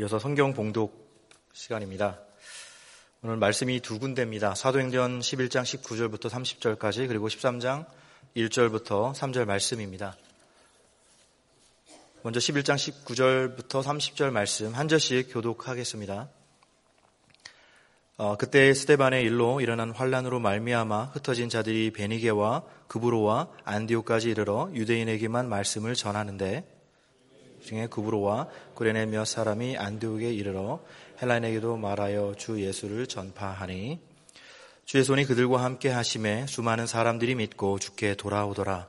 이어서 성경 봉독 시간입니다. 오늘 말씀이 두 군데입니다. 사도행전 11장 19절부터 30절까지 그리고 13장 1절부터 3절 말씀입니다. 먼저 11장 19절부터 30절 말씀 한 절씩 교독하겠습니다. 어, 그때 스테반의 일로 일어난 환란으로 말미암아 흩어진 자들이 베니게와 그브로와 안디오까지 이르러 유대인에게만 말씀을 전하는데 중에 그브로와 구레네 몇 사람이 안디옥에 이르러 헬라인에게도 말하여 주 예수를 전파하니 주의 손이 그들과 함께 하심에 수많은 사람들이 믿고 주께 돌아오더라.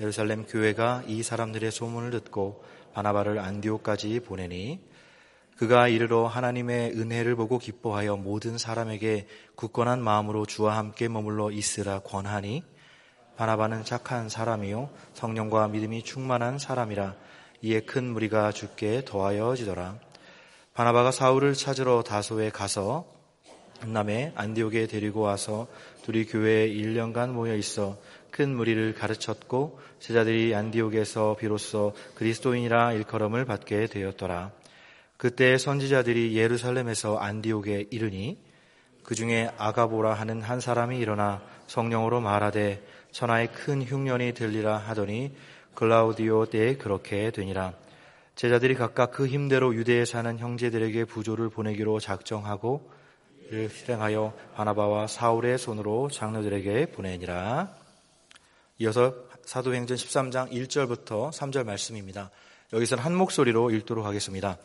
예루살렘 교회가 이 사람들의 소문을 듣고 바나바를 안디옥까지 보내니 그가 이르러 하나님의 은혜를 보고 기뻐하여 모든 사람에게 굳건한 마음으로 주와 함께 머물러 있으라 권하니 바나바는 착한 사람이요 성령과 믿음이 충만한 사람이라 이에 큰 무리가 죽게 더하여지더라. 바나바가 사울을 찾으러 다소에 가서 남에 안디옥에 데리고 와서 둘이 교회에 1년간 모여 있어 큰 무리를 가르쳤고 제자들이 안디옥에서 비로소 그리스도인이라 일컬음을 받게 되었더라. 그때 선지자들이 예루살렘에서 안디옥에 이르니 그 중에 아가보라 하는 한 사람이 일어나 성령으로 말하되 천하의 큰 흉년이 들리라 하더니 글라우디오 때에 그렇게 되니라. 제자들이 각각 그 힘대로 유대에 사는 형제들에게 부조를 보내기로 작정하고 이를 실행하여 바나바와 사울의 손으로 장로들에게 보내니라. 이어서 사도행전 13장 1절부터 3절 말씀입니다. 여기서는 한 목소리로 읽도록 하겠습니다.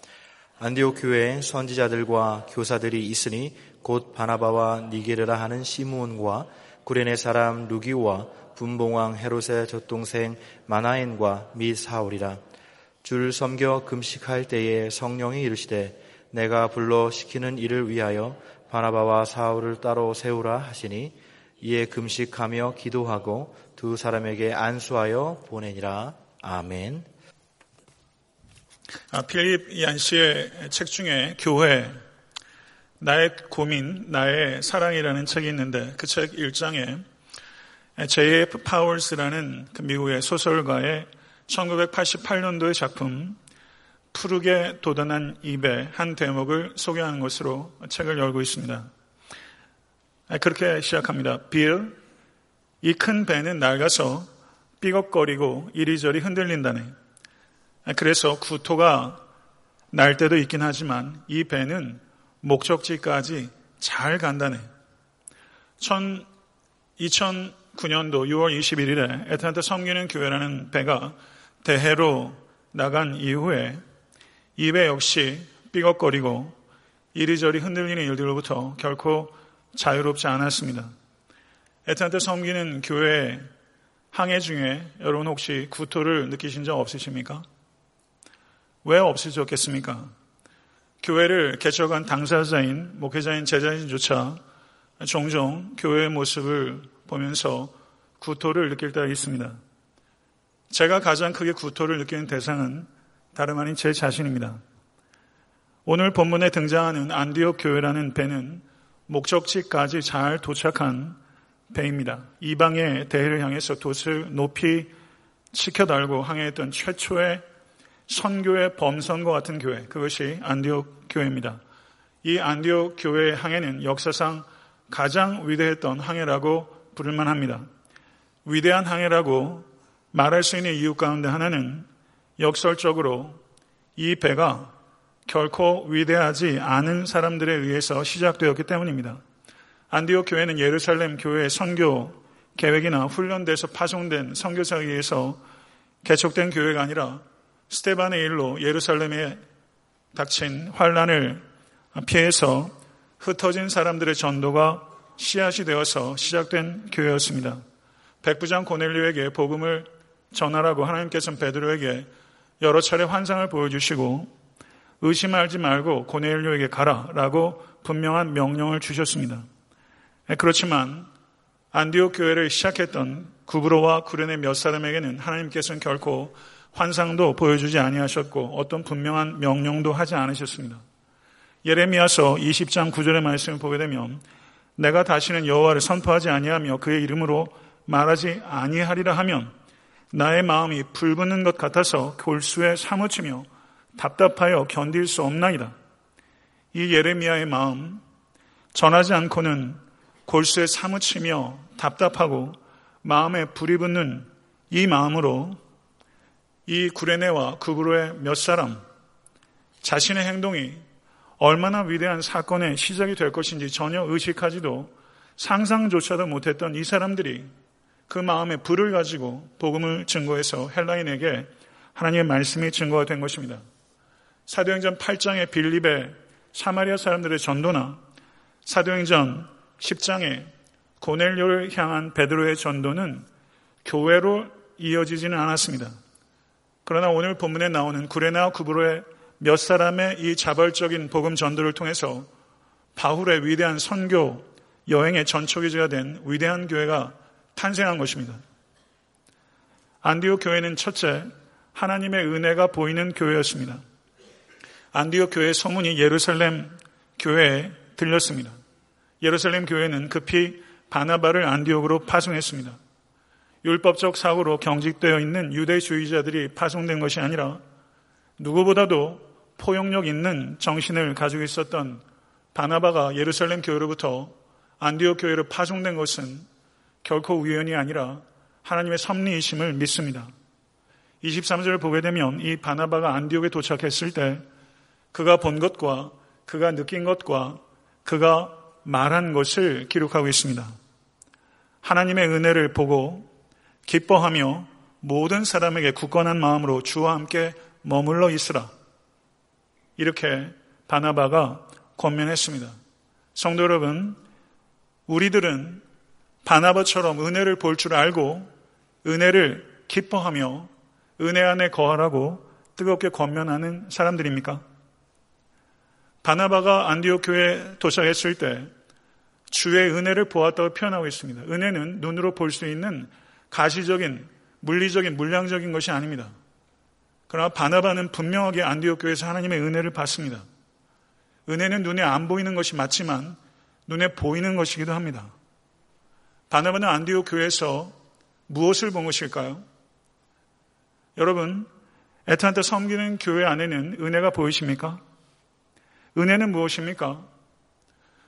안디옥 교회에 선지자들과 교사들이 있으니 곧 바나바와 니게르라 하는 시므온과 구레네 사람 루기와 분봉왕 헤롯의 젖동생 마나엔과 미 사울이라 줄 섬겨 금식할 때에 성령이 이르시되 내가 불러 시키는 일을 위하여 바나바와 사울을 따로 세우라 하시니 이에 금식하며 기도하고 두 사람에게 안수하여 보내니라. 아멘. 아, 필립 얀시의 책 중에 교회, 나의 고민, 나의 사랑이라는 책이 있는데 그 책 1장에 J.F. 파월스라는 그 미국의 소설가의 1988년도의 작품 푸르게 도전한 입의 한 대목을 소개하는 것으로 책을 열고 있습니다. 그렇게 시작합니다. 빌, 이 큰 배는 낡아서 삐걱거리고 이리저리 흔들린다네. 그래서 구토가 날 때도 있긴 하지만 이 배는 목적지까지 잘 간다네. 2009년도 6월 21일에 에탄타 섬기는 교회라는 배가 대해로 나간 이후에 이 배 역시 삐걱거리고 이리저리 흔들리는 일들로부터 결코 자유롭지 않았습니다. 에탄타 섬기는 교회 항해 중에 여러분 혹시 구토를 느끼신 적 없으십니까? 왜 없으셨겠습니까? 교회를 개척한 당사자인 목회자인 제자인조차 종종 교회의 모습을 보면서 구토를 느낄 때가 있습니다. 제가 가장 크게 구토를 느끼는 대상은 다름 아닌 제 자신입니다. 오늘 본문에 등장하는 안디옥 교회라는 배는 목적지까지 잘 도착한 배입니다. 이방의 대해를 향해서 돛을 높이 치켜달고 항해했던 최초의 선교의 범선과 같은 교회, 그것이 안디옥 교회입니다. 이 안디옥 교회의 항해는 역사상 가장 위대했던 항해라고 부를만 합니다. 위대한 항해라고 말할 수 있는 이유 가운데 하나는 역설적으로 이 배가 결코 위대하지 않은 사람들에 의해서 시작되었기 때문입니다. 안디옥 교회는 예루살렘 교회의 선교 계획이나 훈련돼서 파송된 선교사에 의해서 개척된 교회가 아니라 스테반의 일로 예루살렘에 닥친 환란을 피해서 흩어진 사람들의 전도가 씨앗이 되어서 시작된 교회였습니다. 백부장 고넬료에게 복음을 전하라고 하나님께서는 베드로에게 여러 차례 환상을 보여주시고 의심하지 말고 고넬료에게 가라라고 분명한 명령을 주셨습니다. 그렇지만 안디옥 교회를 시작했던 구브로와 구레네 몇 사람에게는 하나님께서는 결코 환상도 보여주지 아니하셨고 어떤 분명한 명령도 하지 않으셨습니다. 예레미야서 20장 9절의 말씀을 보게 되면 내가 다시는 여호와를 선포하지 아니하며 그의 이름으로 말하지 아니하리라 하면 나의 마음이 불붙는 것 같아서 골수에 사무치며 답답하여 견딜 수 없나이다. 이 예레미야의 마음 전하지 않고는 골수에 사무치며 답답하고 마음에 불이 붙는 이 마음으로 이 구레네와 구브로의 몇 사람 자신의 행동이 얼마나 위대한 사건의 시작이 될 것인지 전혀 의식하지도 상상조차도 못했던 이 사람들이 그 마음에 불을 가지고 복음을 증거해서 헬라인에게 하나님의 말씀이 증거가 된 것입니다. 사도행전 8장의 빌립의 사마리아 사람들의 전도나 사도행전 10장의 고넬료를 향한 베드로의 전도는 교회로 이어지지는 않았습니다. 그러나 오늘 본문에 나오는 구레나 구브로의 몇 사람의 이 자발적인 복음 전도를 통해서 바울의 위대한 선교 여행의 전초기지가 된 위대한 교회가 탄생한 것입니다. 안디오 교회는 첫째 하나님의 은혜가 보이는 교회였습니다. 안디오 교회 소문이 예루살렘 교회에 들렸습니다. 예루살렘 교회는 급히 바나바를 안디옥으로 파송했습니다. 율법적 사고로 경직되어 있는 유대주의자들이 파송된 것이 아니라 누구보다도 포용력 있는 정신을 가지고 있었던 바나바가 예루살렘 교회로부터 안디옥 교회로 파송된 것은 결코 우연이 아니라 하나님의 섭리이심을 믿습니다. 23절을 보게 되면 이 바나바가 안디옥에 도착했을 때 그가 본 것과 그가 느낀 것과 그가 말한 것을 기록하고 있습니다. 하나님의 은혜를 보고 기뻐하며 모든 사람에게 굳건한 마음으로 주와 함께 머물러 있으라. 이렇게 바나바가 권면했습니다. 성도 여러분, 우리들은 바나바처럼 은혜를 볼 줄 알고 은혜를 기뻐하며 은혜 안에 거하라고 뜨겁게 권면하는 사람들입니까? 바나바가 안디옥 교회에 도착했을 때 주의 은혜를 보았다고 표현하고 있습니다. 은혜는 눈으로 볼 수 있는 가시적인 물리적인 물량적인 것이 아닙니다. 그러나 바나바는 분명하게 안디옥 교회에서 하나님의 은혜를 받습니다. 은혜는 눈에 안 보이는 것이 맞지만 눈에 보이는 것이기도 합니다. 바나바는 안디옥 교회에서 무엇을 본 것일까요? 여러분, 에탄타 섬기는 교회 안에는 은혜가 보이십니까? 은혜는 무엇입니까?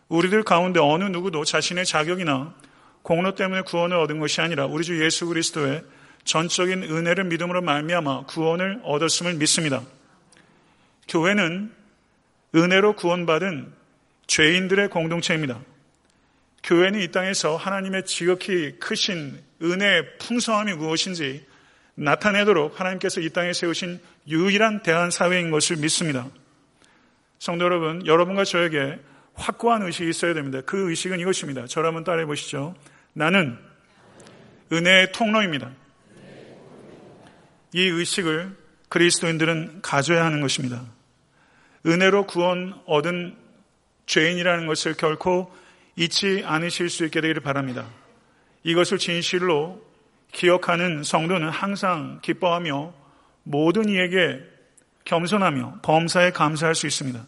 우리들 가운데 어느 누구도 자신의 자격이나 공로 때문에 구원을 얻은 것이 아니라 우리 주 예수 그리스도의 전적인 은혜를 믿음으로 말미암아 구원을 얻었음을 믿습니다. 교회는 은혜로 구원받은 죄인들의 공동체입니다. 교회는 이 땅에서 하나님의 지극히 크신 은혜의 풍성함이 무엇인지 나타내도록 하나님께서 이 땅에 세우신 유일한 대한 사회인 것을 믿습니다. 성도 여러분, 여러분과 저에게 확고한 의식이 있어야 됩니다. 그 의식은 이것입니다. 저를 한번 따라해 보시죠. 나는 은혜의 통로입니다. 이 의식을 그리스도인들은 가져야 하는 것입니다. 은혜로 구원 얻은 죄인이라는 것을 결코 잊지 않으실 수 있게 되기를 바랍니다. 이것을 진실로 기억하는 성도는 항상 기뻐하며 모든 이에게 겸손하며 범사에 감사할 수 있습니다.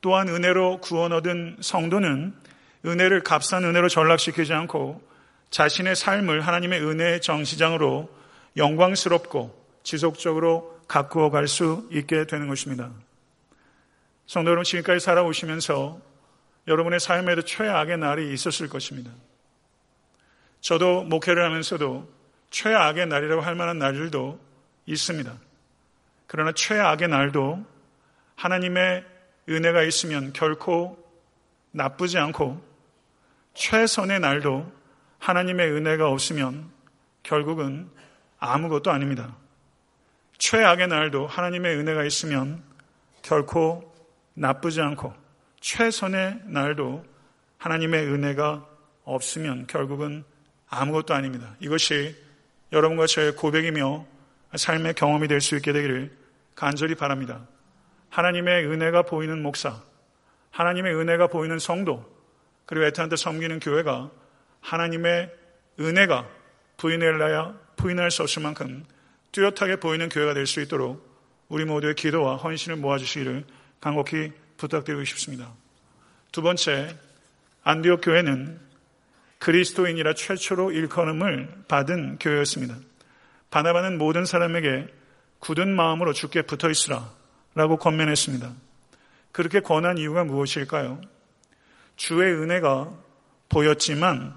또한 은혜로 구원 얻은 성도는 은혜를 값싼 은혜로 전락시키지 않고 자신의 삶을 하나님의 은혜의 정시장으로 영광스럽고 지속적으로 가꾸어 갈 수 있게 되는 것입니다. 성도 여러분, 지금까지 살아오시면서 여러분의 삶에도 최악의 날이 있었을 것입니다. 저도 목회를 하면서도 최악의 날이라고 할 만한 날들도 있습니다. 그러나 최악의 날도 하나님의 은혜가 있으면 결코 나쁘지 않고 최선의 날도 하나님의 은혜가 없으면 결국은 아무것도 아닙니다. 최악의 날도 하나님의 은혜가 있으면 결코 나쁘지 않고 최선의 날도 하나님의 은혜가 없으면 결국은 아무것도 아닙니다. 이것이 여러분과 저의 고백이며 삶의 경험이 될 수 있게 되기를 간절히 바랍니다. 하나님의 은혜가 보이는 목사, 하나님의 은혜가 보이는 성도, 그리고 에탄한테 섬기는 교회가 하나님의 은혜가 부인할라야 부인할 수 없을 만큼 뚜렷하게 보이는 교회가 될 수 있도록 우리 모두의 기도와 헌신을 모아주시기를 간곡히 부탁드리고 싶습니다. 두 번째, 안디옥 교회는 그리스도인이라 최초로 일컬음을 받은 교회였습니다. 바나바는 모든 사람에게 굳은 마음으로 죽게 붙어 있으라 라고 권면했습니다. 그렇게 권한 이유가 무엇일까요? 주의 은혜가 보였지만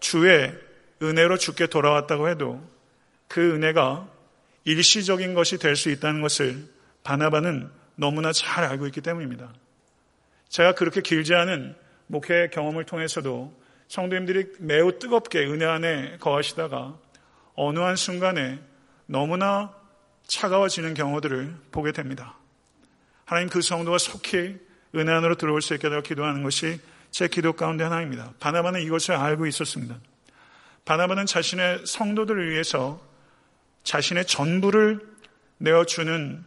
주의 은혜로 죽게 돌아왔다고 해도 그 은혜가 일시적인 것이 될 수 있다는 것을 바나바는 너무나 잘 알고 있기 때문입니다. 제가 그렇게 길지 않은 목회 경험을 통해서도 성도님들이 매우 뜨겁게 은혜 안에 거하시다가 어느 한 순간에 너무나 차가워지는 경우들을 보게 됩니다. 하나님 그 성도가 속히 은혜 안으로 들어올 수 있게 되어 기도하는 것이 제 기도 가운데 하나입니다. 바나바는 이것을 알고 있었습니다. 바나바는 자신의 성도들을 위해서 자신의 전부를 내어주는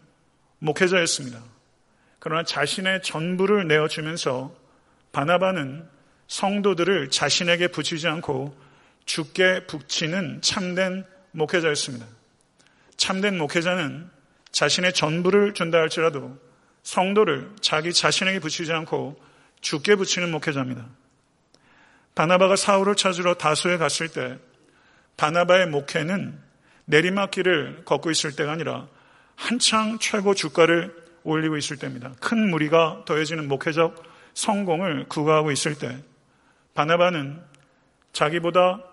목회자였습니다. 그러나 자신의 전부를 내어주면서 바나바는 성도들을 자신에게 붙이지 않고 죽게 붙이는 참된 목회자였습니다. 참된 목회자는 자신의 전부를 준다 할지라도 성도를 자기 자신에게 붙이지 않고 죽게 붙이는 목회자입니다. 바나바가 사울을 찾으러 다소에 갔을 때 바나바의 목회는 내리막길을 걷고 있을 때가 아니라 한창 최고 주가를 올리고 있을 때입니다. 큰 무리가 더해지는 목회적 성공을 구가하고 있을 때 바나바는 자기보다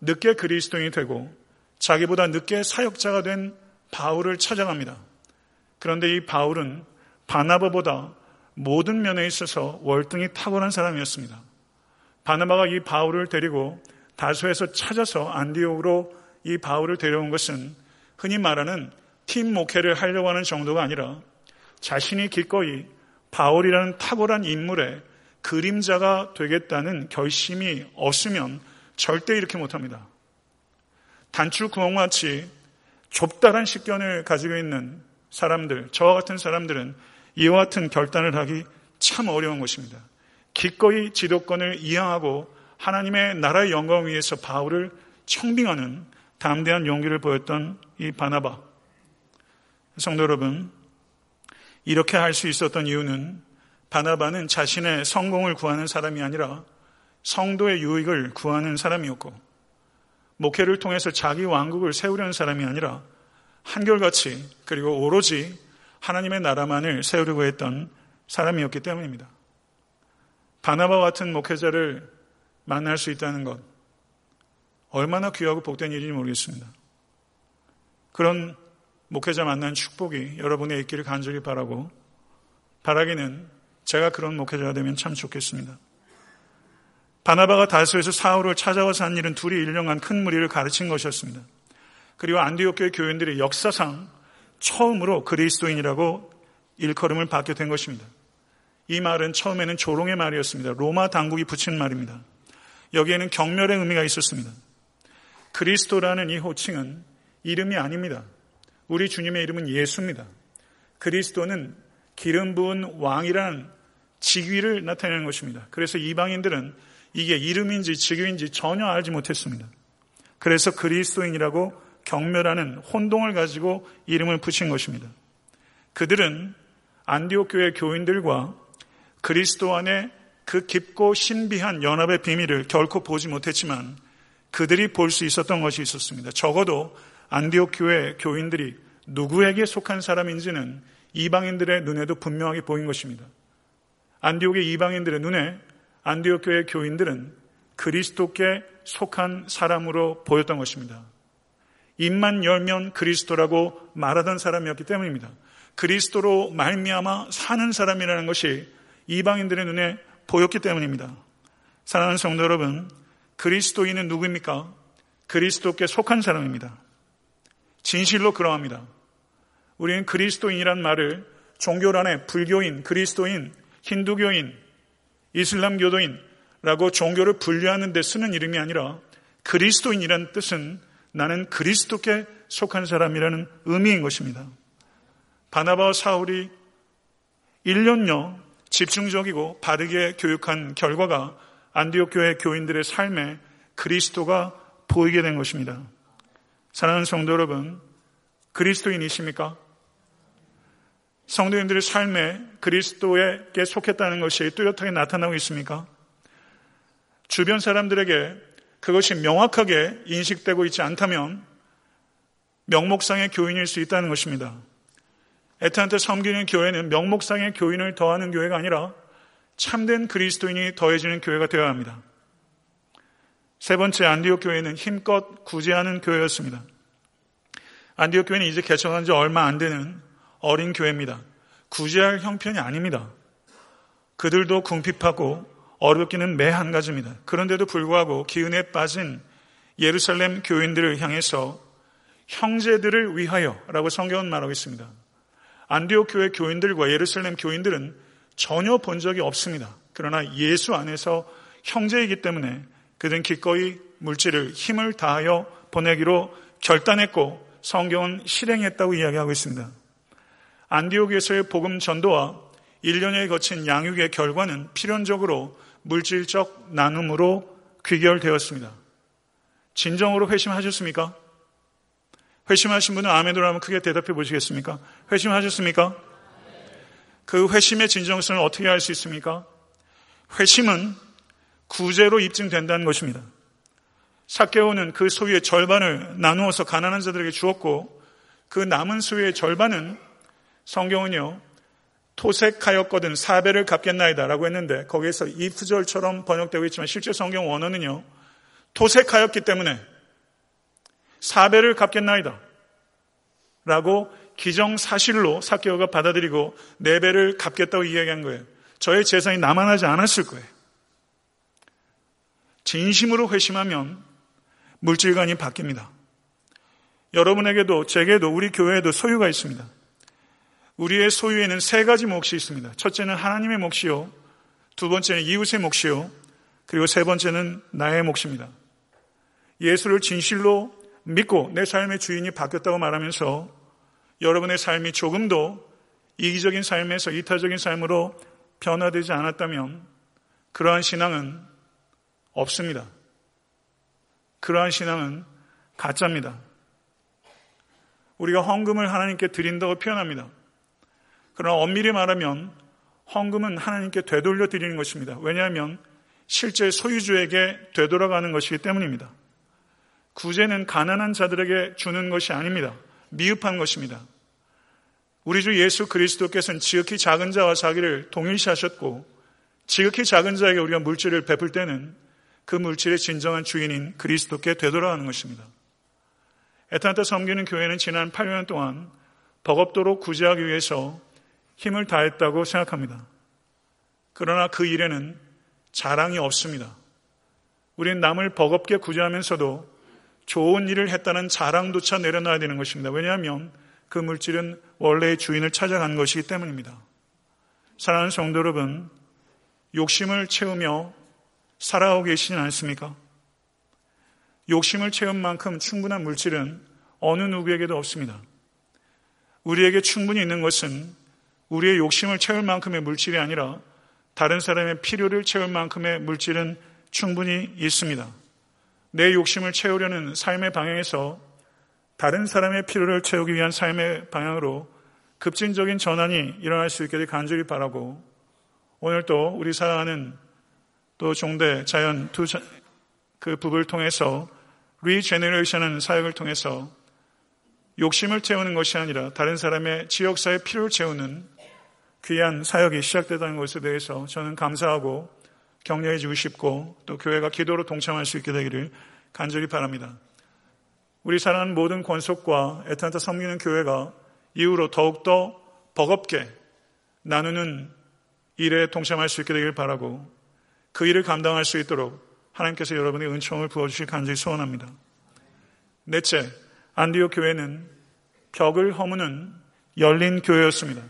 늦게 그리스도인이 되고 자기보다 늦게 사역자가 된 바울을 찾아갑니다. 그런데 이 바울은 바나바보다 모든 면에 있어서 월등히 탁월한 사람이었습니다. 바나바가 이 바울을 데리고 다소에서 찾아서 안디옥으로 이 바울을 데려온 것은 흔히 말하는 팀 목회를 하려고 하는 정도가 아니라 자신이 기꺼이 바울이라는 탁월한 인물의 그림자가 되겠다는 결심이 없으면 절대 이렇게 못합니다. 단추 구멍같이 좁다란 식견을 가지고 있는 사람들, 저와 같은 사람들은 이와 같은 결단을 하기 참 어려운 것입니다. 기꺼이 지도권을 이양하고 하나님의 나라의 영광을 위해서 바울을 청빙하는 담대한 용기를 보였던 이 바나바. 성도 여러분, 이렇게 할 수 있었던 이유는 바나바는 자신의 성공을 구하는 사람이 아니라 성도의 유익을 구하는 사람이었고, 목회를 통해서 자기 왕국을 세우려는 사람이 아니라 한결같이 그리고 오로지 하나님의 나라만을 세우려고 했던 사람이었기 때문입니다. 바나바 같은 목회자를 만날 수 있다는 것 얼마나 귀하고 복된 일인지 모르겠습니다. 그런 목회자 만난 축복이 여러분의 있기를 간절히 바라고 바라기는 제가 그런 목회자가 되면 참 좋겠습니다. 바나바가 다소에서 사울을 찾아와서 한 일은 둘이 일령한 큰 무리를 가르친 것이었습니다. 그리고 안디옥 교회 교인들이 역사상 처음으로 그리스도인이라고 일컬음을 받게 된 것입니다. 이 말은 처음에는 조롱의 말이었습니다. 로마 당국이 붙인 말입니다. 여기에는 경멸의 의미가 있었습니다. 그리스도라는 이 호칭은 이름이 아닙니다. 우리 주님의 이름은 예수입니다. 그리스도는 기름 부은 왕이란 직위를 나타내는 것입니다. 그래서 이방인들은 이게 이름인지 직위인지 전혀 알지 못했습니다. 그래서 그리스도인이라고 경멸하는 혼동을 가지고 이름을 붙인 것입니다. 그들은 안디옥 교회 교인들과 그리스도 안에 그 깊고 신비한 연합의 비밀을 결코 보지 못했지만 그들이 볼 수 있었던 것이 있었습니다. 적어도 안디옥 교회 교인들이 누구에게 속한 사람인지는 이방인들의 눈에도 분명하게 보인 것입니다. 안디옥의 이방인들의 눈에 안디옥 교회 교인들은 그리스도께 속한 사람으로 보였던 것입니다. 입만 열면 그리스도라고 말하던 사람이었기 때문입니다. 그리스도로 말미암아 사는 사람이라는 것이 이방인들의 눈에 보였기 때문입니다. 사랑하는 성도 여러분, 그리스도인은 누구입니까? 그리스도께 속한 사람입니다. 진실로 그러합니다. 우리는 그리스도인이란 말을 종교란에 불교인, 그리스도인, 힌두교인, 이슬람교도인라고 종교를 분류하는 데 쓰는 이름이 아니라 그리스도인이라는 뜻은 나는 그리스도께 속한 사람이라는 의미인 것입니다. 바나바와 사울이 1년여 집중적이고 바르게 교육한 결과가 안디옥 교회 교인들의 삶에 그리스도가 보이게 된 것입니다. 사랑하는 성도 여러분, 그리스도인이십니까? 성도인들의 삶에 그리스도에게 속했다는 것이 뚜렷하게 나타나고 있습니까? 주변 사람들에게 그것이 명확하게 인식되고 있지 않다면 명목상의 교인일 수 있다는 것입니다. 에탄한테 섬기는 교회는 명목상의 교인을 더하는 교회가 아니라 참된 그리스도인이 더해지는 교회가 되어야 합니다. 세 번째 안디옥 교회는 힘껏 구제하는 교회였습니다. 안디옥 교회는 이제 개척한 지 얼마 안 되는 어린 교회입니다. 구제할 형편이 아닙니다. 그들도 궁핍하고 어렵기는 매 한 가지입니다. 그런데도 불구하고 기운에 빠진 예루살렘 교인들을 향해서 형제들을 위하여 라고 성경은 말하고 있습니다. 안디옥 교회 교인들과 예루살렘 교인들은 전혀 본 적이 없습니다. 그러나 예수 안에서 형제이기 때문에 그들은 기꺼이 물질을 힘을 다하여 보내기로 결단했고 성경은 실행했다고 이야기하고 있습니다. 안디옥에서의 복음 전도와 1년에 거친 양육의 결과는 필연적으로 물질적 나눔으로 귀결되었습니다. 진정으로 회심하셨습니까? 회심하신 분은 아멘으로 하면 크게 대답해 보시겠습니까? 회심하셨습니까? 그 회심의 진정성을 어떻게 알 수 있습니까? 회심은 구제로 입증된다는 것입니다. 사케오는 그 소유의 절반을 나누어서 가난한 자들에게 주었고 그 남은 소유의 절반은 성경은요 토색하였거든 사배를 갚겠나이다라고 했는데 거기에서 이프절처럼 번역되고 있지만 실제 성경 원어는요 토색하였기 때문에 사배를 갚겠나이다 라고 기정사실로 사케오가 받아들이고 네 배를 갚겠다고 이야기한 거예요. 저의 재산이 남아나지 않았을 거예요. 진심으로 회심하면 물질관이 바뀝니다. 여러분에게도 제게도 우리 교회에도 소유가 있습니다. 우리의 소유에는 세 가지 몫이 있습니다. 첫째는 하나님의 몫이요. 두 번째는 이웃의 몫이요. 그리고 세 번째는 나의 몫입니다. 예수를 진실로 믿고 내 삶의 주인이 바뀌었다고 말하면서 여러분의 삶이 조금도 이기적인 삶에서 이타적인 삶으로 변화되지 않았다면 그러한 신앙은 없습니다. 그러한 신앙은 가짜입니다. 우리가 헌금을 하나님께 드린다고 표현합니다. 그러나 엄밀히 말하면 헌금은 하나님께 되돌려 드리는 것입니다. 왜냐하면 실제 소유주에게 되돌아가는 것이기 때문입니다. 구제는 가난한 자들에게 주는 것이 아닙니다. 미흡한 것입니다. 우리 주 예수 그리스도께서는 지극히 작은 자와 자기를 동일시하셨고 지극히 작은 자에게 우리가 물질을 베풀 때는 그 물질의 진정한 주인인 그리스도께 되돌아가는 것입니다. 에탄타 섬기는 교회는 지난 8년 동안 버겁도록 구제하기 위해서 힘을 다했다고 생각합니다. 그러나 그 일에는 자랑이 없습니다. 우린 남을 버겁게 구제하면서도 좋은 일을 했다는 자랑조차 내려놔야 되는 것입니다. 왜냐하면 그 물질은 원래의 주인을 찾아간 것이기 때문입니다. 사랑하는 성도 여러분, 욕심을 채우며 살아오고 계시진 않습니까? 욕심을 채운 만큼 충분한 물질은 어느 누구에게도 없습니다. 우리에게 충분히 있는 것은 우리의 욕심을 채울 만큼의 물질이 아니라 다른 사람의 필요를 채울 만큼의 물질은 충분히 있습니다. 내 욕심을 채우려는 삶의 방향에서 다른 사람의 필요를 채우기 위한 삶의 방향으로 급진적인 전환이 일어날 수 있게 간절히 바라고 오늘 또 우리 사랑하는 또 종대 자연 두 그 부부를 통해서 리제네레이션은 사역을 통해서 욕심을 채우는 것이 아니라 다른 사람의 지역사의 필요를 채우는 귀한 사역이 시작되다는 것에 대해서 저는 감사하고 격려해 주고 싶고 또 교회가 기도로 동참할 수 있게 되기를 간절히 바랍니다. 우리 사랑하는 모든 권속과 에탄타 섬기는 교회가 이후로 더욱더 버겁게 나누는 일에 동참할 수 있게 되길 바라고 그 일을 감당할 수 있도록 하나님께서 여러분의 은총을 부어주실 간절히 소원합니다. 넷째, 안디옥 교회는 벽을 허무는 열린 교회였습니다.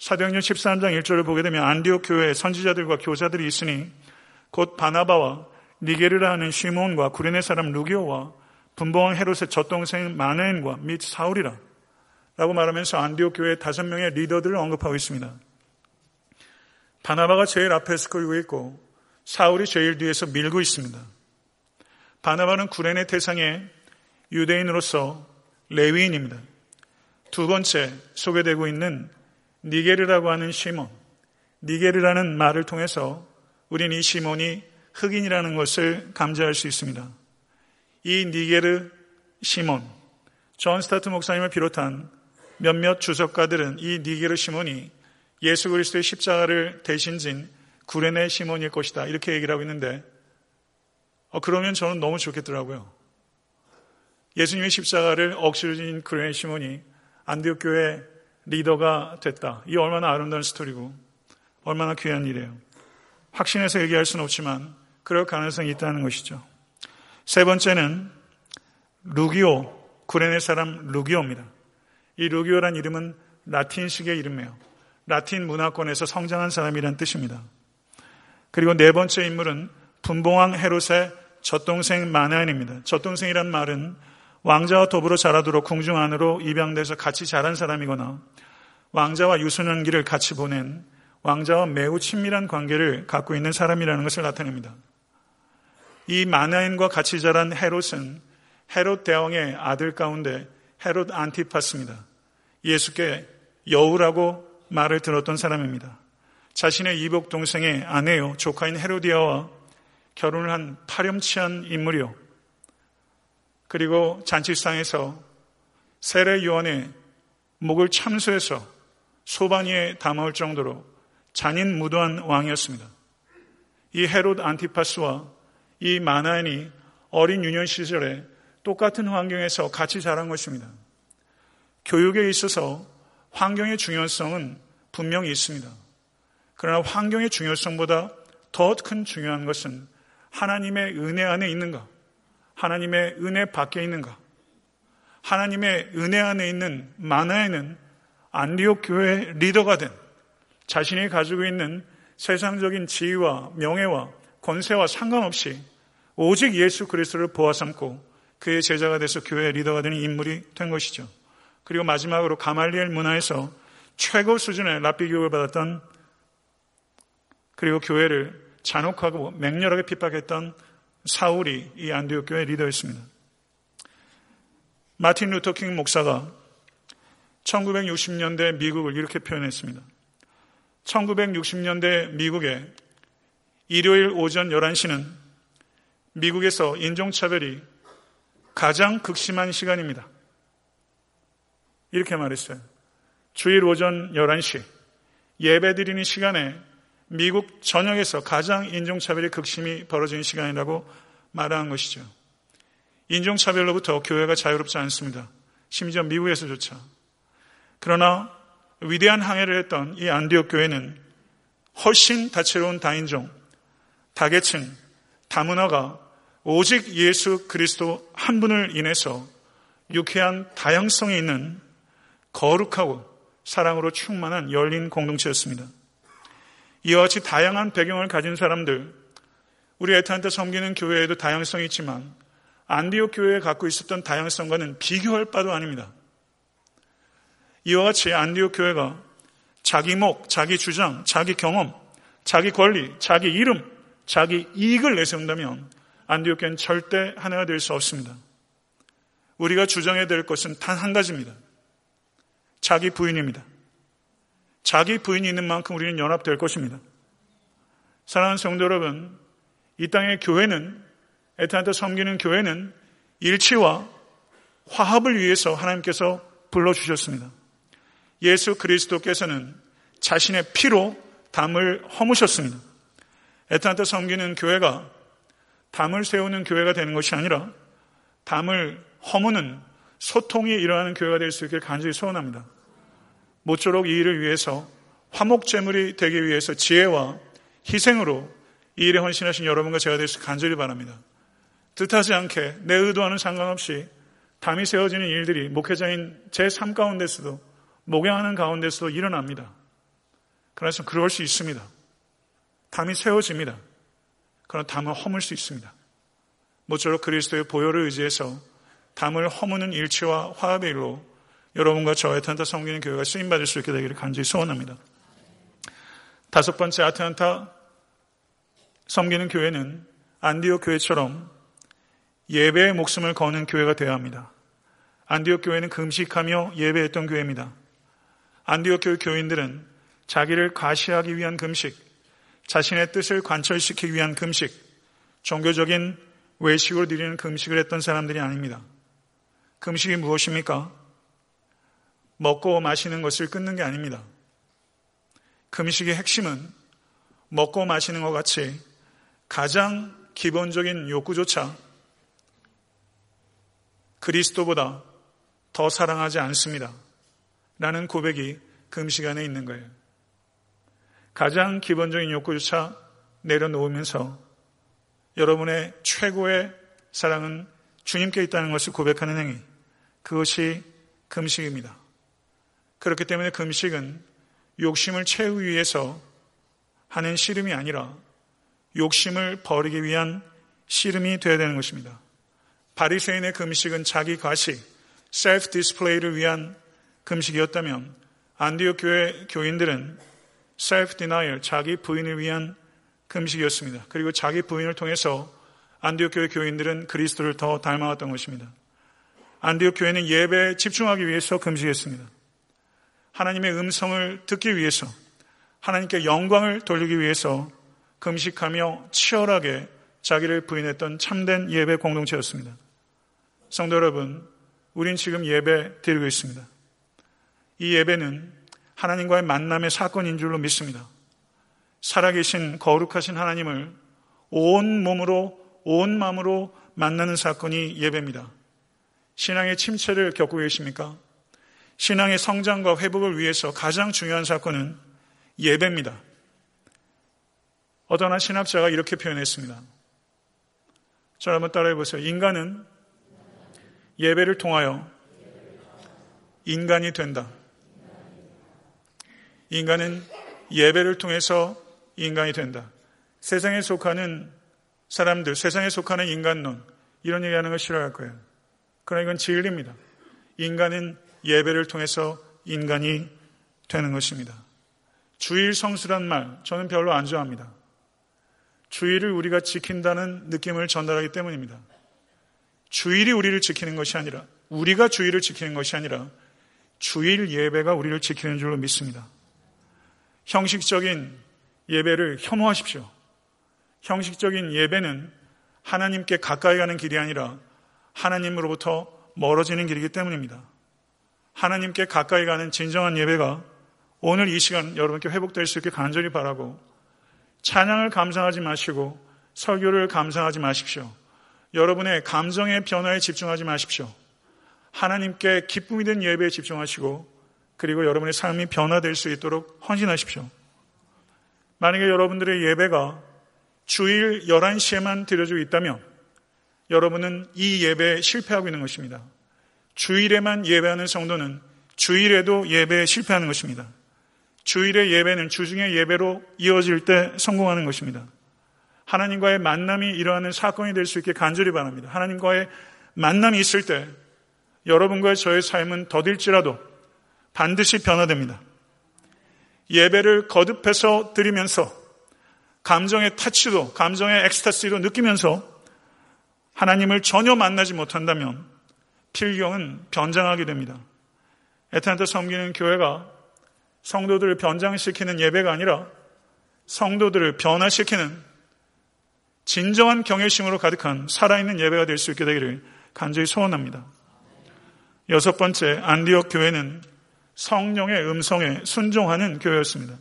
사도행전 13장 1절을 보게 되면 안디옥 교회에 선지자들과 교사들이 있으니 곧 바나바와 니게르라 하는 시몬과 구레네 사람 루기오와 분봉한 헤롯의 젖동생 마네인과 및 사울이라 라고 말하면서 안디옥 교회 다섯 명의 리더들을 언급하고 있습니다. 바나바가 제일 앞에서 끌고 있고 사울이 제일 뒤에서 밀고 있습니다. 바나바는 구레네 대상의 유대인으로서 레위인입니다. 두 번째 소개되고 있는 니게르라고 하는 시몬. 니게르라는 말을 통해서 우리는 이 시몬이 흑인이라는 것을 감지할 수 있습니다. 이 니게르 시몬, 존 스토트 목사님을 비롯한 몇몇 주석가들은 이 니게르 시몬이 예수 그리스도의 십자가를 대신 진 구레네 시몬일 것이다. 이렇게 얘기를 하고 있는데, 어, 그러면 저는 너무 좋겠더라고요. 예수님의 십자가를 억지로 진 구레네 시몬이 안디옥 교회 리더가 됐다. 이 얼마나 아름다운 스토리고, 얼마나 귀한 일이에요. 확신해서 얘기할 수는 없지만, 그럴 가능성이 있다는 것이죠. 세 번째는 루기오, 구레네 사람 루기오입니다. 이 루기오란 이름은 라틴식의 이름이에요. 라틴 문화권에서 성장한 사람이란 뜻입니다. 그리고 네 번째 인물은 분봉왕 헤롯의 젖동생 마나인입니다. 젖동생이란 말은 왕자와 더불어 자라도록 궁중 안으로 입양돼서 같이 자란 사람이거나 왕자와 유소년기를 같이 보낸 왕자와 매우 친밀한 관계를 갖고 있는 사람이라는 것을 나타냅니다. 이 마나인과 같이 자란 헤롯은 헤롯 대왕의 아들 가운데 헤롯 안티파스입니다. 예수께 여우라고 말을 들었던 사람입니다. 자신의 이복 동생의 아내요 조카인 헤로디아와 결혼을 한 파렴치한 인물이요. 그리고 잔치상에서 세례 요한의 목을 참수해서 소반위에 담아올 정도로 잔인 무도한 왕이었습니다. 이 헤롯 안티파스와 이 마나인이 어린 유년 시절에 똑같은 환경에서 같이 자란 것입니다. 교육에 있어서 환경의 중요성은 분명히 있습니다. 그러나 환경의 중요성보다 더 큰 중요한 것은 하나님의 은혜 안에 있는가? 하나님의 은혜 밖에 있는가? 하나님의 은혜 안에 있는 마나에는 안디옥 교회 리더가 된 자신이 가지고 있는 세상적인 지위와 명예와 권세와 상관없이 오직 예수 그리스도를 보아 삼고 그의 제자가 돼서 교회의 리더가 되는 인물이 된 것이죠. 그리고 마지막으로 가말리엘 문화에서 최고 수준의 랍비 교육을 받았던 그리고 교회를 잔혹하고 맹렬하게 핍박했던 사울이 이 안디옥 교회 리더였습니다. 마틴 루터킹 목사가 1960년대 미국을 이렇게 표현했습니다. 1960년대 미국의 일요일 오전 11시는 미국에서 인종차별이 가장 극심한 시간입니다. 이렇게 말했어요. 주일 오전 11시 예배 드리는 시간에 미국 전역에서 가장 인종차별이 극심히 벌어지는 시간이라고 말한 것이죠. 인종차별로부터 교회가 자유롭지 않습니다. 심지어 미국에서조차. 그러나 위대한 항해를 했던 이 안디옥 교회는 훨씬 다채로운 다인종, 다계층, 다문화가 오직 예수 그리스도 한 분을 인해서 유쾌한 다양성이 있는 거룩하고 사랑으로 충만한 열린 공동체였습니다. 이와 같이 다양한 배경을 가진 사람들, 우리 에탄한테 섬기는 교회에도 다양성이 있지만 안디옥 교회에 갖고 있었던 다양성과는 비교할 바도 아닙니다. 이와 같이 안디옥 교회가 자기 목, 자기 주장, 자기 경험, 자기 권리, 자기 이름, 자기 이익을 내세운다면 안디옥 교회는 절대 하나가 될 수 없습니다. 우리가 주장해야 될 것은 단 한 가지입니다. 자기 부인입니다. 자기 부인이 있는 만큼 우리는 연합될 것입니다. 사랑하는 성도 여러분, 이 땅의 교회는 에탄한테 섬기는 교회는 일치와 화합을 위해서 하나님께서 불러주셨습니다. 예수 그리스도께서는 자신의 피로 담을 허무셨습니다. 에탄한테 섬기는 교회가 담을 세우는 교회가 되는 것이 아니라 담을 허무는 소통이 일어나는 교회가 될 수 있기를 간절히 소원합니다. 모쪼록 이 일을 위해서 화목제물이 되기 위해서 지혜와 희생으로 이 일에 헌신하신 여러분과 제가 될수 간절히 바랍니다. 뜻하지 않게 내 의도와는 상관없이 담이 세워지는 일들이 목회자인 제 삶 가운데서도 목양하는 가운데서도 일어납니다. 그래서 그럴 수 있습니다. 담이 세워집니다. 그러나 담을 허물 수 있습니다. 모쪼록 그리스도의 보혈을 의지해서 담을 허무는 일치와 화합의 일로 여러분과 저의 아트란타 성기는 교회가 쓰임받을 수 있게 되기를 간절히 소원합니다. 다섯 번째 아트란타 섬기는 교회는 안디옥 교회처럼 예배의 목숨을 거는 교회가 되어야 합니다. 안디옥 교회는 금식하며 예배했던 교회입니다. 안디옥 교회 교인들은 자기를 가시하기 위한 금식, 자신의 뜻을 관철시키기 위한 금식, 종교적인 외식으로 드리는 금식을 했던 사람들이 아닙니다. 금식이 무엇입니까? 먹고 마시는 것을 끊는 게 아닙니다. 금식의 핵심은 먹고 마시는 것 같이 가장 기본적인 욕구조차 그리스도보다 더 사랑하지 않습니다. 라는 고백이 금식 안에 있는 거예요. 가장 기본적인 욕구조차 내려놓으면서 여러분의 최고의 사랑은 주님께 있다는 것을 고백하는 행위. 그것이 금식입니다. 그렇기 때문에 금식은 욕심을 채우기 위해서 하는 씨름이 아니라 욕심을 버리기 위한 씨름이 되어야 되는 것입니다. 바리새인의 금식은 자기 과식, self display를 위한 금식이었다면 안디옥 교회 교인들은 self denial, 자기 부인을 위한 금식이었습니다. 그리고 자기 부인을 통해서 안디옥 교회 교인들은 그리스도를 더 닮아왔던 것입니다. 안디옥 교회는 예배에 집중하기 위해서 금식했습니다. 하나님의 음성을 듣기 위해서 하나님께 영광을 돌리기 위해서 금식하며 치열하게 자기를 부인했던 참된 예배 공동체였습니다. 성도 여러분, 우린 지금 예배 드리고 있습니다. 이 예배는 하나님과의 만남의 사건인 줄로 믿습니다. 살아계신 거룩하신 하나님을 온 몸으로 온 마음으로 만나는 사건이 예배입니다. 신앙의 침체를 겪고 계십니까? 신앙의 성장과 회복을 위해서 가장 중요한 사건은 예배입니다. 어떤 한 신학자가 이렇게 표현했습니다. 자, 한번 따라해 보세요. 인간은 예배를 통하여 인간이 된다. 인간은 예배를 통해서 인간이 된다. 세상에 속하는 사람들, 세상에 속하는 인간론, 이런 얘기하는 걸 싫어할 거예요. 그러나 이건 진리입니다. 인간은 예배를 통해서 인간이 되는 것입니다. 주일 성수란 말, 저는 별로 안 좋아합니다. 주일을 우리가 지킨다는 느낌을 전달하기 때문입니다. 주일이 우리를 지키는 것이 아니라, 우리가 주일을 지키는 것이 아니라, 주일 예배가 우리를 지키는 줄로 믿습니다. 형식적인 예배를 혐오하십시오. 형식적인 예배는 하나님께 가까이 가는 길이 아니라 하나님으로부터 멀어지는 길이기 때문입니다. 하나님께 가까이 가는 진정한 예배가 오늘 이 시간 여러분께 회복될 수 있게 간절히 바라고 찬양을 감상하지 마시고 설교를 감상하지 마십시오. 여러분의 감정의 변화에 집중하지 마십시오. 하나님께 기쁨이 된 예배에 집중하시고 그리고 여러분의 삶이 변화될 수 있도록 헌신하십시오. 만약에 여러분들의 예배가 주일 11시에만 드려지고 있다면 여러분은 이 예배에 실패하고 있는 것입니다. 주일에만 예배하는 성도는 주일에도 예배에 실패하는 것입니다. 주일의 예배는 주중의 예배로 이어질 때 성공하는 것입니다. 하나님과의 만남이 일어나는 사건이 될 수 있게 간절히 바랍니다. 하나님과의 만남이 있을 때 여러분과 저의 삶은 더딜지라도 반드시 변화됩니다. 예배를 거듭해서 드리면서 감정의 타치도, 감정의 엑스타시도 느끼면서 하나님을 전혀 만나지 못한다면 필경은 변장하게 됩니다. 에탄타 섬기는 교회가 성도들을 변장시키는 예배가 아니라 성도들을 변화시키는 진정한 경외심으로 가득한 살아있는 예배가 될 수 있게 되기를 간절히 소원합니다. 여섯 번째, 안디옥 교회는 성령의 음성에 순종하는 교회였습니다.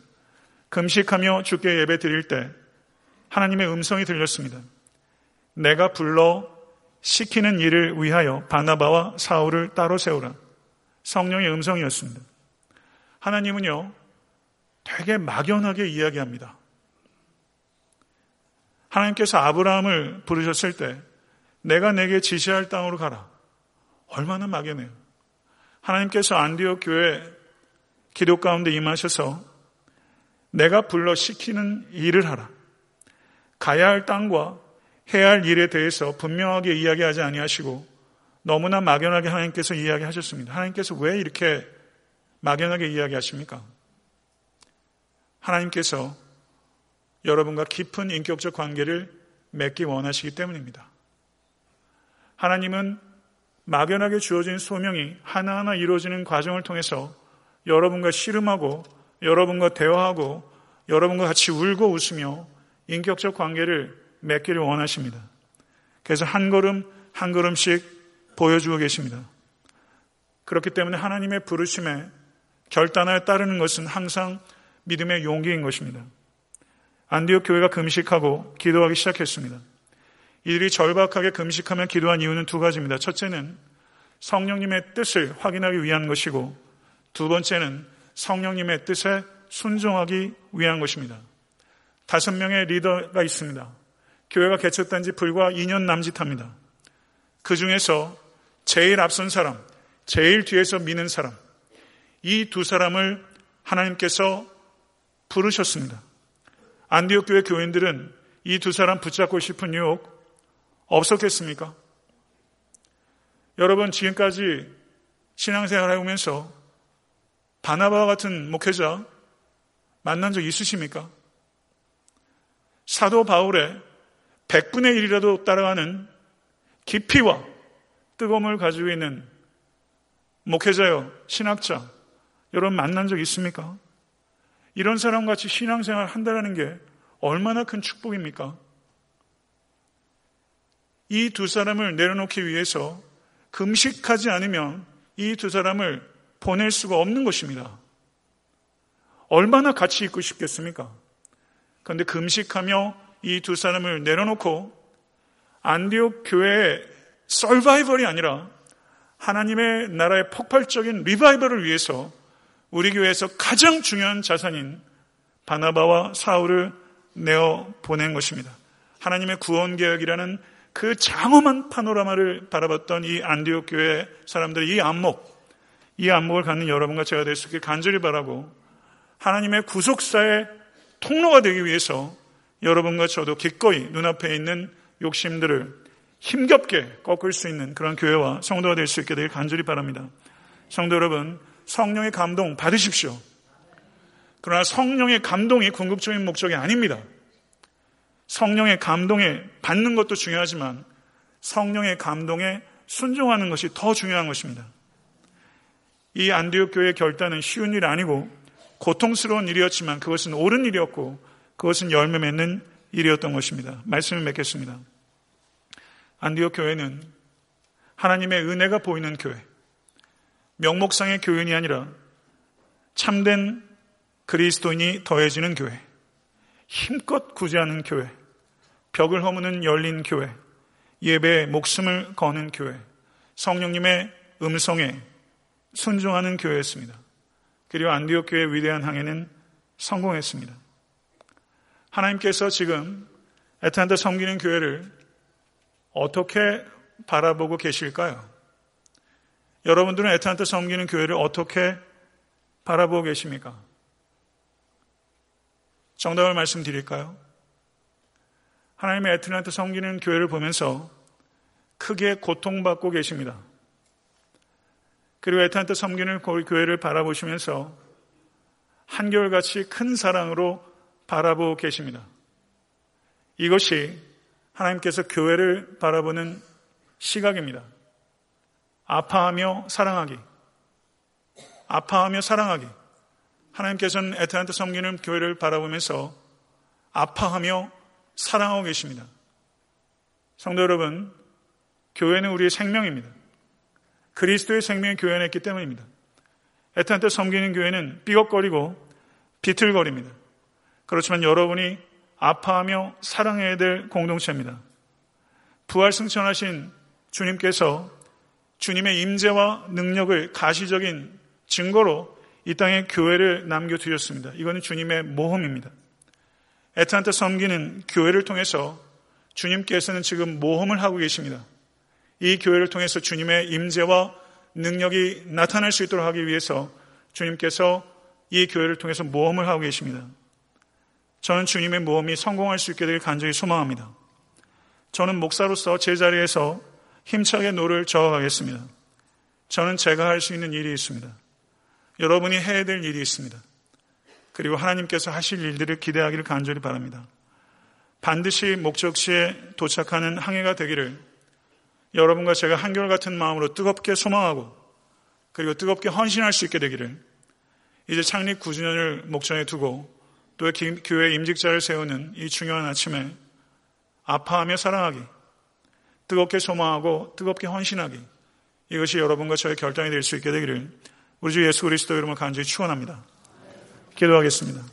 금식하며 주께 예배 드릴 때 하나님의 음성이 들렸습니다. 내가 불러 시키는 일을 위하여 바나바와 사울을 따로 세우라. 성령의 음성이었습니다. 하나님은요, 되게 막연하게 이야기합니다. 하나님께서 아브라함을 부르셨을 때 내가 내게 지시할 땅으로 가라. 얼마나 막연해요. 하나님께서 안디옥 교회 기도 가운데 임하셔서 내가 불러 시키는 일을 하라. 가야 할 땅과 해야 할 일에 대해서 분명하게 이야기하지 아니하시고 너무나 막연하게 하나님께서 이야기하셨습니다. 하나님께서 왜 이렇게 막연하게 이야기하십니까? 하나님께서 여러분과 깊은 인격적 관계를 맺기 원하시기 때문입니다. 하나님은 막연하게 주어진 소명이 하나하나 이루어지는 과정을 통해서 여러분과 씨름하고 여러분과 대화하고 여러분과 같이 울고 웃으며 인격적 관계를 맺기를 원하십니다. 그래서 한 걸음 한 걸음씩 보여주고 계십니다. 그렇기 때문에 하나님의 부르심에 결단하여 따르는 것은 항상 믿음의 용기인 것입니다. 안디옥 교회가 금식하고 기도하기 시작했습니다. 이들이 절박하게 금식하며 기도한 이유는 두 가지입니다. 첫째는 성령님의 뜻을 확인하기 위한 것이고 두 번째는 성령님의 뜻에 순종하기 위한 것입니다. 다섯 명의 리더가 있습니다. 교회가 개척된 지 불과 2년 남짓합니다. 그 중에서 제일 앞선 사람, 제일 뒤에서 미는 사람, 이 두 사람을 하나님께서 부르셨습니다. 안디옥 교회 교인들은 이 두 사람 붙잡고 싶은 유혹 없었겠습니까? 여러분 지금까지 신앙생활 해오면서 바나바와 같은 목회자 만난 적 있으십니까? 사도 바울의 100분의 1이라도 따라가는 깊이와 뜨거움을 가지고 있는 목회자요, 신학자, 여러분 만난 적 있습니까? 이런 사람 같이 신앙생활 한다는 게 얼마나 큰 축복입니까? 이 두 사람을 내려놓기 위해서 금식하지 않으면 이 두 사람을 보낼 수가 없는 것입니다. 얼마나 같이 있고 싶겠습니까? 그런데 금식하며 이 두 사람을 내려놓고 안디옥 교회의 서바이벌이 아니라 하나님의 나라의 폭발적인 리바이벌을 위해서 우리 교회에서 가장 중요한 자산인 바나바와 사울을 내어 보낸 것입니다. 하나님의 구원 계획이라는 그 장엄한 파노라마를 바라봤던 이 안디옥 교회 사람들의 이 안목, 이 안목을 갖는 여러분과 제가 될 수 있게 간절히 바라고 하나님의 구속사의 통로가 되기 위해서 여러분과 저도 기꺼이 눈앞에 있는 욕심들을 힘겹게 꺾을 수 있는 그런 교회와 성도가 될 수 있게 되길 간절히 바랍니다. 성도 여러분, 성령의 감동 받으십시오. 그러나 성령의 감동이 궁극적인 목적이 아닙니다. 성령의 감동에 받는 것도 중요하지만 성령의 감동에 순종하는 것이 더 중요한 것입니다. 이 안디옥 교회의 결단은 쉬운 일 아니고 고통스러운 일이었지만 그것은 옳은 일이었고 그것은 열매 맺는 일이었던 것입니다. 말씀을 맺겠습니다. 안디옥 교회는 하나님의 은혜가 보이는 교회, 명목상의 교인이 아니라 참된 그리스도인이 더해지는 교회, 힘껏 구제하는 교회, 벽을 허무는 열린 교회, 예배에 목숨을 거는 교회, 성령님의 음성에 순종하는 교회였습니다. 그리고 안디옥 교회의 위대한 항해는 성공했습니다. 하나님께서 지금 에탄드 섬기는 교회를 어떻게 바라보고 계실까요? 여러분들은 에탄트 섬기는 교회를 어떻게 바라보고 계십니까? 정답을 말씀드릴까요? 하나님의 애틀랜타 섬기는 교회를 보면서 크게 고통받고 계십니다. 그리고 애틀랜타 섬기는 교회를 바라보시면서 한결같이 큰 사랑으로 바라보고 계십니다. 이것이 하나님께서 교회를 바라보는 시각입니다. 아파하며 사랑하기. 아파하며 사랑하기. 하나님께서는 애틀랜타 섬기는 교회를 바라보면서 아파하며 사랑하고 계십니다. 성도 여러분, 교회는 우리의 생명입니다. 그리스도의 생명이 교회 안에 있기 때문입니다. 에트란트 섬기는 교회는 삐걱거리고 비틀거립니다. 그렇지만 여러분이 아파하며 사랑해야 될 공동체입니다. 부활 승천하신 주님께서 주님의 임재와 능력을 가시적인 증거로 이 땅에 교회를 남겨두셨습니다. 이거는 주님의 모험입니다. 애틀랜타 섬기는 교회를 통해서 주님께서는 지금 모험을 하고 계십니다. 이 교회를 통해서 주님의 임재와 능력이 나타날 수 있도록 하기 위해서 주님께서 이 교회를 통해서 모험을 하고 계십니다. 저는 주님의 모험이 성공할 수 있게 되길 간절히 소망합니다. 저는 목사로서 제 자리에서 힘차게 노를 저어가겠습니다. 저는 제가 할 수 있는 일이 있습니다. 여러분이 해야 될 일이 있습니다. 그리고 하나님께서 하실 일들을 기대하기를 간절히 바랍니다. 반드시 목적지에 도착하는 항해가 되기를 여러분과 제가 한결같은 마음으로 뜨겁게 소망하고 그리고 뜨겁게 헌신할 수 있게 되기를 이제 창립 9주년을 목전에 두고 또 교회 임직자를 세우는 이 중요한 아침에 아파하며 사랑하기, 뜨겁게 소망하고 뜨겁게 헌신하기, 이것이 여러분과 저의 결단이 될 수 있게 되기를 우리 주 예수 그리스도 이름을 간절히 축원합니다. 기도하겠습니다.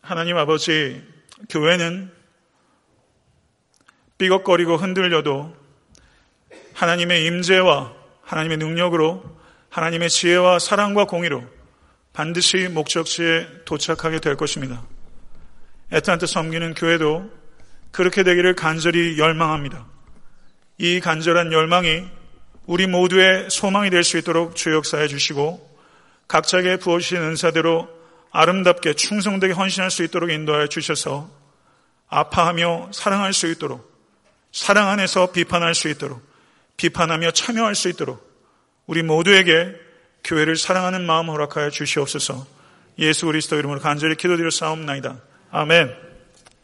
하나님 아버지, 교회는 삐걱거리고 흔들려도 하나님의 임재와 하나님의 능력으로 하나님의 지혜와 사랑과 공의로 반드시 목적지에 도착하게 될 것입니다. 애타한테 섬기는 교회도 그렇게 되기를 간절히 열망합니다. 이 간절한 열망이 우리 모두의 소망이 될 수 있도록 주 역사해 주시고 각자에게 부어주신 은사대로 아름답게 충성되게 헌신할 수 있도록 인도하여 주셔서 아파하며 사랑할 수 있도록 사랑 안에서 비판할 수 있도록 비판하며 참여할 수 있도록 우리 모두에게 교회를 사랑하는 마음 허락하여 주시옵소서 예수 그리스도 이름으로 간절히 기도드려 싸움나이다. 아멘.